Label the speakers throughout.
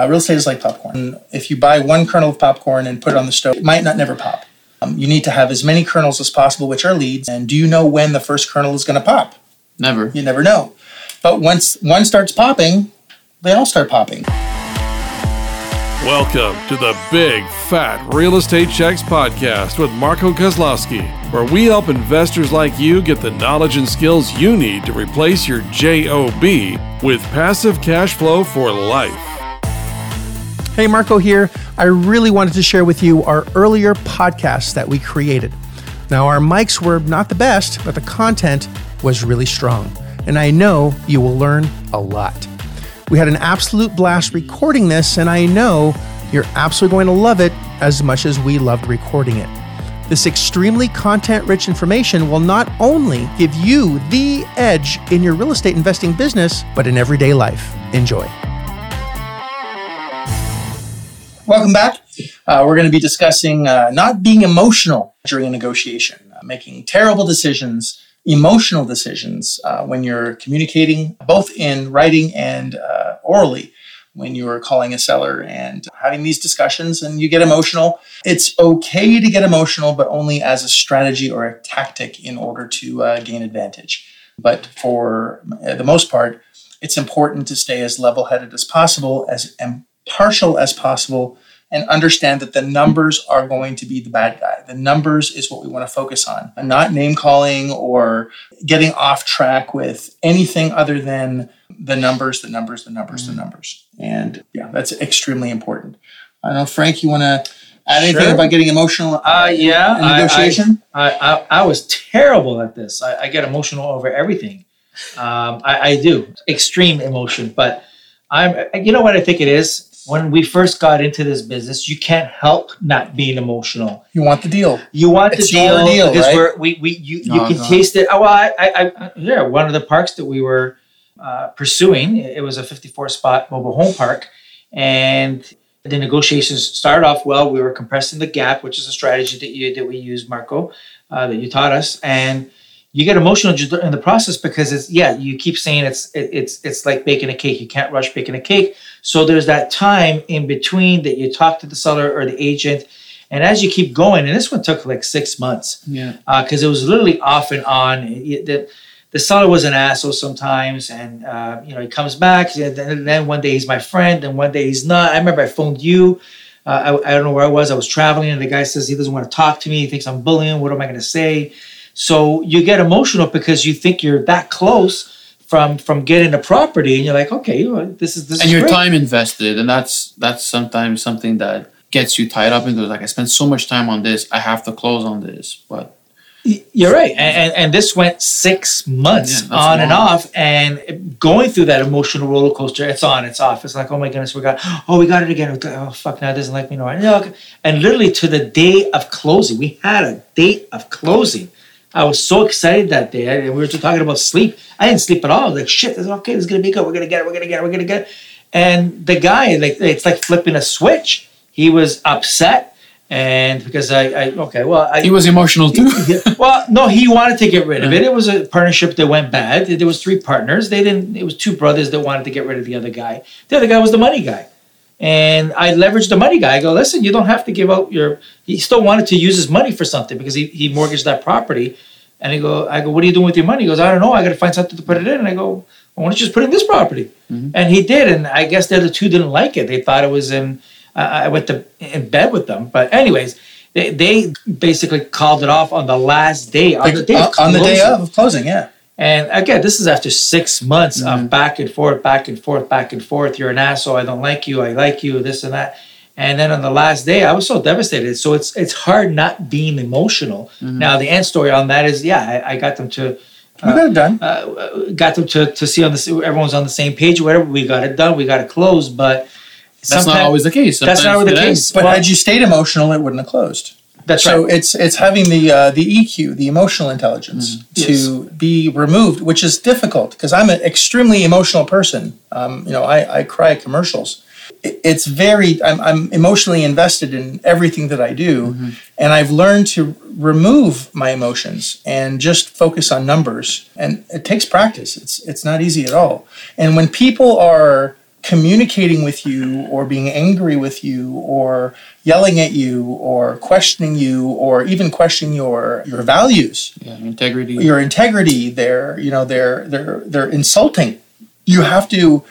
Speaker 1: Uh, real estate is like popcorn. If you buy one kernel of popcorn and put it on the stove, it might not never pop. Um, you need to have as many kernels as possible, which are leads. And do you know when the first kernel is going to pop?
Speaker 2: Never.
Speaker 1: You never know. But once one starts popping, they all start popping.
Speaker 3: Welcome to the Big Fat Real Estate Checks podcast with Marco Kozlowski, where we help investors like you get the knowledge and skills you need to replace your JOB with passive cash flow for life.
Speaker 4: Hey, Marco here. I really wanted to share with you our earlier podcast that we created. Now, our mics were not the best, but the content was really strong, and I know you will learn a lot. We had an absolute blast recording this, and I know you're absolutely going to love it as much as we loved recording it. This extremely content rich information will not only give you the edge in your real estate investing business, but in everyday life. Enjoy.
Speaker 1: Welcome back. Uh, we're going to be discussing uh, not being emotional during a negotiation, uh, making terrible decisions, emotional decisions uh, when you're communicating, both in writing and uh, orally, when you're calling a seller and having these discussions and you get emotional. It's okay to get emotional, but only as a strategy or a tactic in order to uh, gain advantage. But for the most part, it's important to stay as level headed as possible, as impartial as possible and understand that the numbers are going to be the bad guy. The numbers is what we want to focus on, and not name calling or getting off track with anything other than the numbers, the numbers, the numbers, mm. the numbers. And yeah, that's extremely important. I don't know, Frank, you want to add anything sure. about getting emotional?
Speaker 5: Uh, yeah,
Speaker 1: in negotiation.
Speaker 5: I, I, I, I, was terrible at this. I, I get emotional over everything. Um, I, I do extreme emotion, but I'm. You know what I think it is when we first got into this business, you can't help not being emotional.
Speaker 1: You want the deal.
Speaker 5: You want
Speaker 1: it's
Speaker 5: the deal,
Speaker 1: deal
Speaker 5: because
Speaker 1: right?
Speaker 5: we're, we we you no, you can no. taste it. Oh, well, I, I, I yeah, one of the parks that we were uh, pursuing, it was a 54 spot mobile home park, and the negotiations started off well. We were compressing the gap, which is a strategy that you that we use, Marco, uh, that you taught us, and you get emotional in the process because it's yeah you keep saying it's it, it's it's like baking a cake you can't rush baking a cake so there's that time in between that you talk to the seller or the agent and as you keep going and this one took like six months
Speaker 2: yeah.
Speaker 5: because uh, it was literally off and on. The, the seller was an asshole sometimes and uh, you know he comes back and then one day he's my friend and one day he's not. I remember i phoned you uh, I, I don't know where i was i was traveling and the guy says he doesn't want to talk to me he thinks i'm bullying what am i going to say? So you get emotional because you think you're that close from from getting a property, and you're like, okay, well, this is this.
Speaker 2: And
Speaker 5: is
Speaker 2: your
Speaker 5: great.
Speaker 2: time invested, and that's that's sometimes something that gets you tied up into like I spent so much time on this, I have to close on this, but.
Speaker 5: You're right, and, and, this went six months yeah, on long. and off, and going through that emotional roller coaster. It's on, it's off. It's like, oh my goodness, we got, oh, we got it again. Oh fuck, now it doesn't like me no. And literally to the day of closing, we had a date of closing I was so excited that day. And we were just talking about sleep. I didn't sleep at all. I was like, shit, this is okay. This is gonna be good. We're gonna get it. We're gonna get it. We're gonna get it. And the guy, like, it's like flipping a switch. He was upset, and because I, I okay, well, I,
Speaker 2: he was emotional too.
Speaker 5: well, no, he wanted to get rid of it. Uh-huh. It was a partnership that went bad. There was three partners. They didn't. It was two brothers that wanted to get rid of the other guy. The other guy was the money guy. And I leveraged the money guy. I go, listen, you don't have to give out your. He still wanted to use his money for something because he, he mortgaged that property. And he go, I go, what are you doing with your money? He goes, I don't know. I got to find something to put it in. And I go, well, why don't you just put it in this property? Mm-hmm. And he did. And I guess the other two didn't like it. They thought it was in. Uh, I went to in bed with them. But anyways, they, they basically called it off on the last day on the day
Speaker 1: of on the day of closing. Yeah.
Speaker 5: And again, this is after six months mm-hmm. of back and forth, back and forth, back and forth. You're an asshole. I don't like you. I like you. This and that. And then on the last day, I was so devastated. So it's it's hard not being emotional. Mm-hmm. Now the end story on that is, yeah, I, I got them to.
Speaker 1: Uh, we got it done.
Speaker 5: Uh, got them to, to see on the everyone's on the same page. Whatever we got it done, we got it closed. But
Speaker 2: that's not always the case.
Speaker 5: Sometimes that's not always the case.
Speaker 1: But well, had you stayed emotional, it wouldn't have closed.
Speaker 5: That's
Speaker 1: so
Speaker 5: right.
Speaker 1: it's it's having the uh, the EQ, the emotional intelligence, mm, to yes. be removed, which is difficult because I'm an extremely emotional person. Um, you know, I, I cry at commercials. it's very I'm, I'm emotionally invested in everything that I do, mm-hmm. and I've learned to remove my emotions and just focus on numbers. And it takes practice. It's it's not easy at all. And when people are communicating with you or being angry with you or yelling at you or questioning you or even questioning your your values.
Speaker 2: Yeah, integrity.
Speaker 1: your integrity they're you know they're they're they're insulting. You have to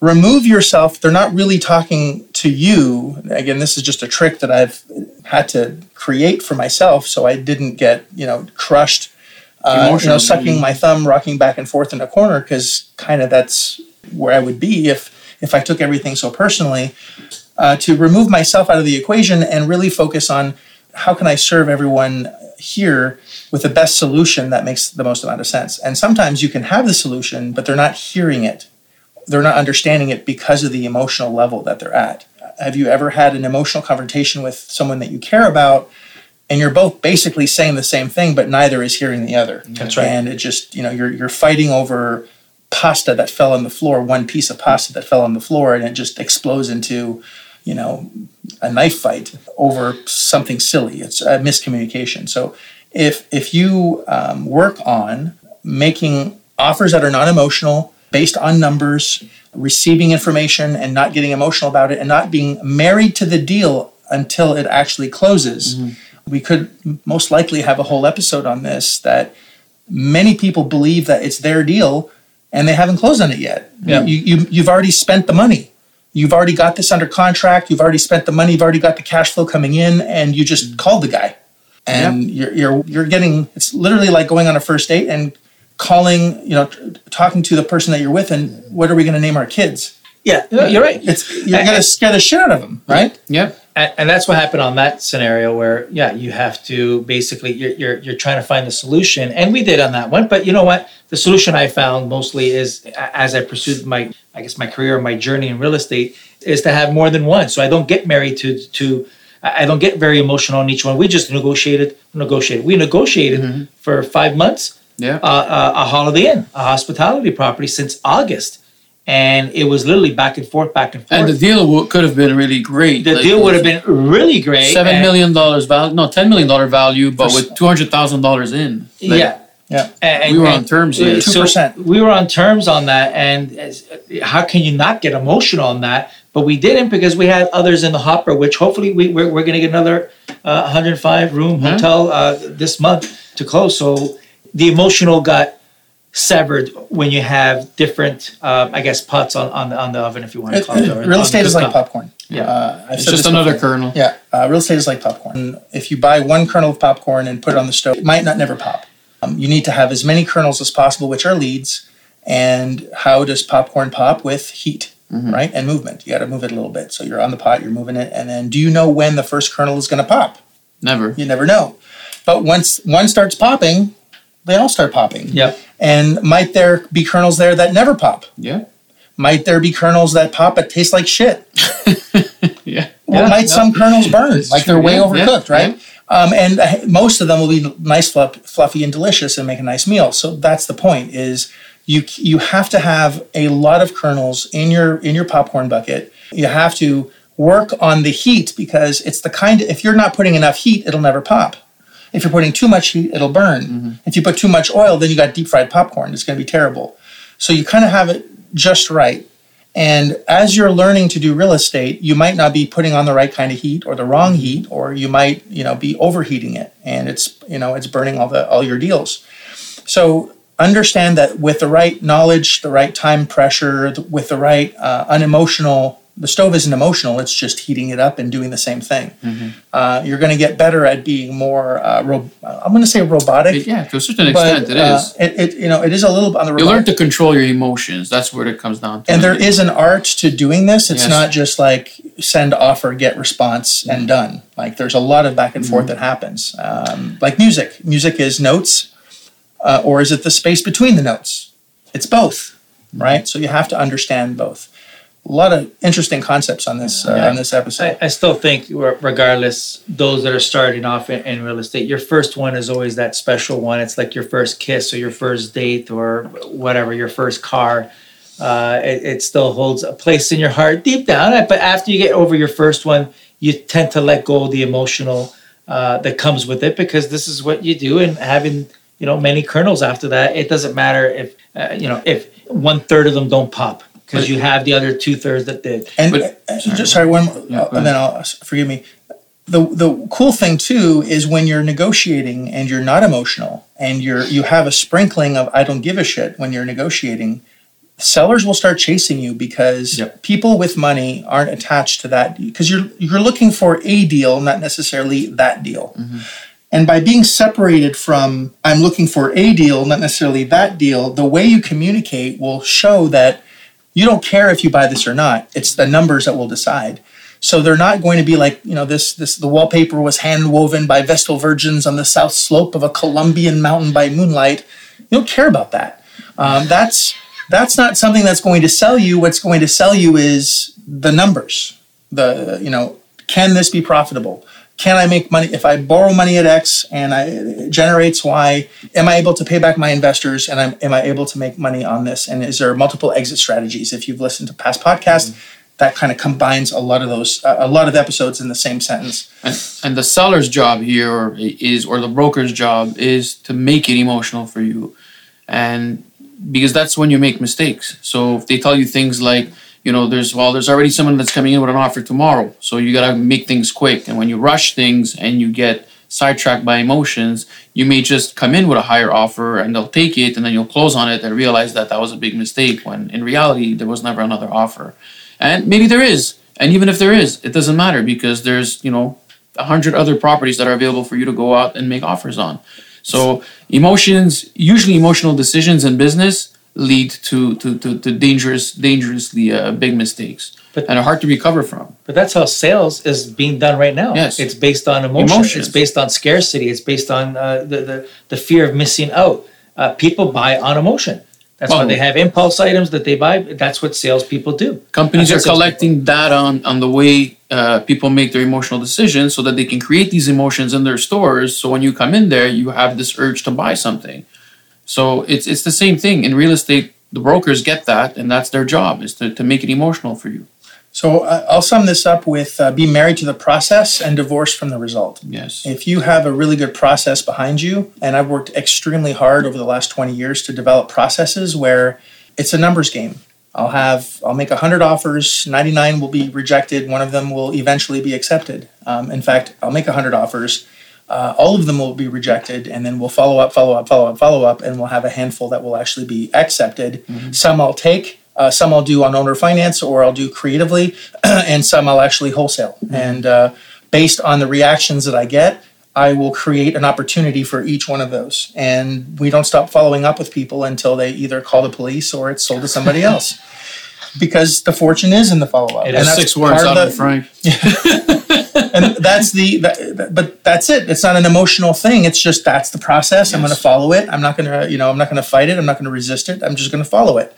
Speaker 1: remove yourself. They're not really talking to you. Again this is just a trick that i've had to create for myself so i didn't get you know crushed uh, you know sucking my thumb rocking back and forth in a corner because kind of that's where i would be if if i took everything so personally uh, to remove myself out of the equation and really focus on how can i serve everyone here with the best solution that makes the most amount of sense and sometimes you can have the solution but they're not hearing it they're not understanding it because of the emotional level that they're at. Have you ever had an emotional confrontation with someone that you care about and you're both basically saying the same thing but neither is hearing the other?
Speaker 5: That's right.
Speaker 1: And it just, you know, you're you're fighting over pasta that fell on the floor, one piece of pasta that fell on the floor and it just explodes into, you know, a knife fight over something silly. It's a miscommunication. So if if you um, work on making offers that are not emotional, based on numbers, receiving information and not getting emotional about it, and not being married to the deal until it actually closes. We could most likely have a whole episode on this that many people believe that it's their deal and they haven't closed on it yet.
Speaker 5: Yeah.
Speaker 1: You, you, you've already spent the money. You've already got this under contract. You've already spent the money. You've already got the cash flow coming in, and you just mm. called the guy. And you're, you're you're getting. It's literally like going on a first date and calling. You know, t- talking to the person that you're with, and what are we going to name our kids?
Speaker 5: Yeah, you're right.
Speaker 1: It's you're going to scare the shit out of them, right?
Speaker 2: yeah.
Speaker 5: And, and that's what happened on that scenario where yeah you have to basically you're, you're you're trying to find the solution and we did on that one but you know what the solution i found mostly is as i pursued my i guess my career my journey in real estate is to have more than one so i don't get married to to I don't get very emotional on each one. We just negotiated, negotiated. We negotiated for five months
Speaker 2: Yeah.
Speaker 5: uh, uh, a Holiday Inn, a hospitality property since August, and it was literally back and forth, back and forth.
Speaker 2: and the deal w- could have been really great.
Speaker 5: the
Speaker 2: Like,
Speaker 5: deal would have been really great.
Speaker 2: Seven million dollars value. No, ten million dollar value, but with two hundred thousand dollars in. Like,
Speaker 5: yeah.
Speaker 1: Yeah.
Speaker 5: And,
Speaker 2: We were
Speaker 5: and-
Speaker 2: on terms here.
Speaker 5: so
Speaker 1: 2%.
Speaker 5: we were on terms on that, and as, how can you not get emotional on that? But we didn't because we had others in the hopper, which hopefully we, we're, we're going to get another uh, 105 room hotel uh, this month to close. So the emotional got severed when you have different, uh, I guess, pots on, on, the, on the oven, if you want to call it.
Speaker 1: it- real estate is like
Speaker 5: cooktop.
Speaker 1: popcorn.
Speaker 5: Yeah.
Speaker 1: Uh,
Speaker 2: It's just another
Speaker 1: before.
Speaker 2: kernel.
Speaker 1: Yeah, uh, real estate is like popcorn. If you buy one kernel of popcorn and put it on the stove, it might not never pop. Um, you need to have as many kernels as possible, which are leads. And how does popcorn pop? With heat, right? And movement. You got to move it a little bit. So you're on the pot, you're moving it. And then do you know when the first kernel is going to pop?
Speaker 2: Never.
Speaker 1: You never know. But once one starts popping, they all start popping.
Speaker 5: Yep.
Speaker 1: And might there be kernels there that never pop?
Speaker 2: Yeah.
Speaker 1: Might there be kernels that pop but taste like shit?
Speaker 2: Yeah.
Speaker 1: Well,
Speaker 5: Yeah,
Speaker 1: might
Speaker 5: no.
Speaker 1: some kernels burn? Like they're way
Speaker 2: yeah,
Speaker 1: overcooked,
Speaker 2: yeah,
Speaker 1: right? Um, and uh, most of them will be nice, fluff, fluffy, and delicious, and make a nice meal. So that's the point: is you you have to have a lot of kernels in your in your popcorn bucket. You have to work on the heat because it's the kind. Of, if you're not putting enough heat, it'll never pop. If you're putting too much heat, it'll burn. If you put too much oil, then you got deep fried popcorn. It's going to be terrible. So you kind of have it just right. And as you're learning to do real estate, you might not be putting on the right kind of heat or the wrong heat, or you might, you know, be overheating it and it's, you know, it's burning all the all your deals. So understand that with the right knowledge, the right time pressure, with the right uh, unemotional, the stove isn't emotional. It's just heating it up and doing the same thing. Uh, you're going to get better at being more. Uh, ro- I'm going to say robotic,
Speaker 2: Yeah. To a certain
Speaker 1: but
Speaker 2: extent, it
Speaker 1: uh,
Speaker 2: is.
Speaker 1: it, it, you know, it is a little on the
Speaker 2: You learn to control your emotions. That's where it comes down to.
Speaker 1: and there is an art to doing this. It's
Speaker 2: Yes.
Speaker 1: not just like send offer, get response, and done. Like there's a lot of back and forth that happens. Um, like music, music is notes, uh, or is it the space between the notes? It's both, right? So you have to understand both. A lot of interesting concepts on this uh,
Speaker 5: Yeah.
Speaker 1: on this episode.
Speaker 5: I, I still think, regardless, those that are starting off in, in real estate, your first one is always that special one. It's like your first kiss or your first date or whatever, your first car. Uh, it, it still holds a place in your heart deep down. But after you get over your first one, you tend to let go of the emotional uh, that comes with it because this is what you do. And having you know many kernels after that, it doesn't matter if uh, you know if one third of them don't pop. Because you have the other two thirds that did.
Speaker 1: And
Speaker 2: But-
Speaker 1: uh, just sorry, one,
Speaker 2: Yeah,
Speaker 1: uh, and then I'll forgive me. The the cool thing too is when you're negotiating and you're not emotional and you're you have a sprinkling of I don't give a shit when you're negotiating, sellers will start chasing you because
Speaker 2: Yep.
Speaker 1: people with money aren't attached to that because you're you're looking for a deal, not necessarily that deal. And by being separated from I'm looking for a deal, not necessarily that deal, the way you communicate will show that you don't care if you buy this or not. It's the numbers that will decide. So they're not going to be like, you know, this this the wallpaper was hand woven by Vestal Virgins on the south slope of a Colombian mountain by moonlight. You don't care about that. Um, that's that's not something that's going to sell you. What's going to sell you is the numbers. The you know, can this be profitable? Can I make money if I borrow money at X and I it generates Y? Am I able to pay back my investors? And I'm, am I able to make money on this? And is there multiple exit strategies? If you've listened to past podcasts, mm-hmm. that kind of combines a lot of those a lot of episodes in the same sentence.
Speaker 2: And, and the seller's job here is, or the broker's job is to make it emotional for you. And because that's when you make mistakes. So if they tell you things like, you know, there's, well, there's already someone that's coming in with an offer tomorrow. So you got to make things quick. And when you rush things and you get sidetracked by emotions, you may just come in with a higher offer and they'll take it and then you'll close on it and realize that that was a big mistake when in reality there was never another offer. And maybe there is. And even if there is, it doesn't matter because there's, you know, a hundred other properties that are available for you to go out and make offers on. So emotions, usually emotional decisions in business lead to to, to, to dangerous, dangerously uh, big mistakes
Speaker 5: But-
Speaker 2: and are hard to recover from.
Speaker 5: But that's how sales is being done right now.
Speaker 2: Yes.
Speaker 5: It's based on emotion.
Speaker 2: Emotions.
Speaker 5: It's based on scarcity. It's based on uh, the, the, the fear of missing out. Uh, people buy on emotion. That's why they have impulse items that they buy. That's what salespeople do.
Speaker 2: Companies are collecting data on, on the way uh, people make their emotional decisions so that they can create these emotions in their stores. So when you come in there, you have this urge to buy something. So it's it's the same thing in real estate. The brokers get that, and that's their job is to, to make it emotional for you.
Speaker 1: So uh, I'll sum this up with uh, be married to the process and divorced from the result.
Speaker 2: Yes.
Speaker 1: If you have a really good process behind you, and I've worked extremely hard over the last 20 years to develop processes where it's a numbers game. I'll have, I'll make 100 offers, 99 will be rejected, one of them will eventually be accepted. Um, in fact, I'll make 100 offers, uh, all of them will be rejected, and then we'll follow up, follow up, follow up, follow up, and we'll have a handful that will actually be accepted. Some I'll take, uh, some I'll do on owner finance or I'll do creatively, and some I'll actually wholesale. And uh, based on the reactions that I get, I will create an opportunity for each one of those. And we don't stop following up with people until they either call the police or it's sold to somebody else. Because the fortune is in the follow up.
Speaker 5: It
Speaker 1: And
Speaker 5: is
Speaker 2: Six words
Speaker 1: part
Speaker 2: out
Speaker 1: of
Speaker 2: of
Speaker 1: the-
Speaker 2: Frank.
Speaker 1: and that's the that, but that's it. It's not an emotional thing. It's just that's the process. I'm going to follow it. I'm not going to you know i'm not going to fight it. I'm not going to resist it. I'm just going to follow it.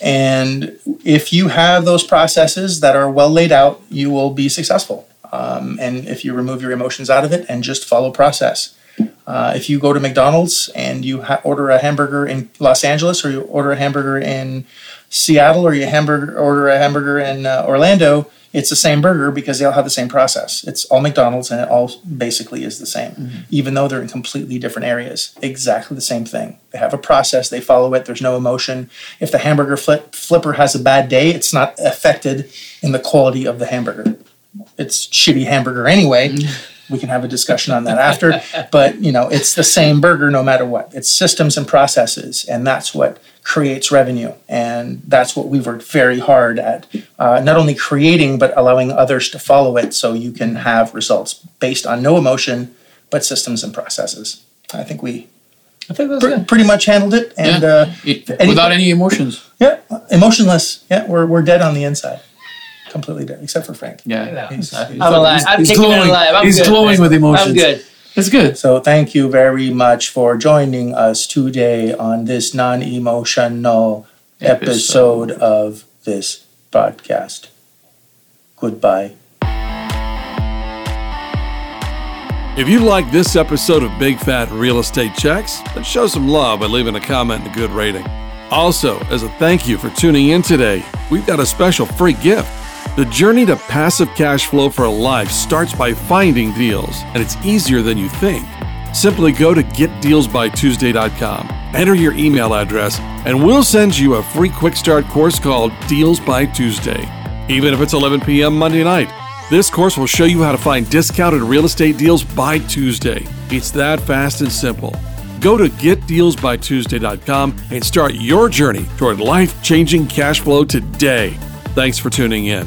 Speaker 1: And if you have those processes that are well laid out you will be successful. Um, and if you remove your emotions out of it and just follow process. Uh, if you go to mcdonald's and you ha- order a hamburger in los angeles or you order a hamburger in seattle or you hamburger order a hamburger in uh, orlando it's the same burger because they all have the same process. It's all McDonald's and it all basically is the same, even though they're in completely different areas. Exactly the same thing. They have a process, they follow it, there's no emotion. If the hamburger flip, flipper has a bad day, it's not affected in the quality of the hamburger. It's shitty hamburger anyway. We can have a discussion on that after, but you know, it's the same burger no matter what. It's systems and processes, and that's what creates revenue. And that's what we've worked very hard at, uh, not only creating, but allowing others to follow it so you can have results based on no emotion, but systems and processes. I think we
Speaker 5: I think that's
Speaker 1: pr-
Speaker 5: good.
Speaker 1: pretty much handled it. And
Speaker 2: Yeah.
Speaker 1: uh,
Speaker 2: It-
Speaker 1: any-
Speaker 2: without any emotions.
Speaker 1: yeah, emotionless. Yeah, we're, we're dead on the inside. Completely dead, except for Frank.
Speaker 2: Yeah.
Speaker 1: He's-
Speaker 5: I'm alive. I'm
Speaker 2: he's
Speaker 5: kicking it
Speaker 2: glowing.
Speaker 5: alive. I'm
Speaker 2: He's
Speaker 5: good.
Speaker 2: glowing with emotions.
Speaker 5: I'm good.
Speaker 2: It's good.
Speaker 1: So thank you very much for joining us today on this non-emotional episode,
Speaker 2: Episode.
Speaker 1: of this podcast. Goodbye.
Speaker 3: If you like this episode of Big Fat Real Estate Checks, then show some love by leaving a comment and a good rating. Also, as a thank you for tuning in today, we've got a special free gift. The journey to passive cash flow for life starts by finding deals, and it's easier than you think. Simply go to getdealsbytuesday.com enter your email address, and we'll send you a free quick start course called Deals by Tuesday. Even if it's 11 p.m. Monday night, this course will show you how to find discounted real estate deals by Tuesday. It's that fast and simple. Go to getdealsbytuesday.com and start your journey toward life changing cash flow today. Thanks for tuning in,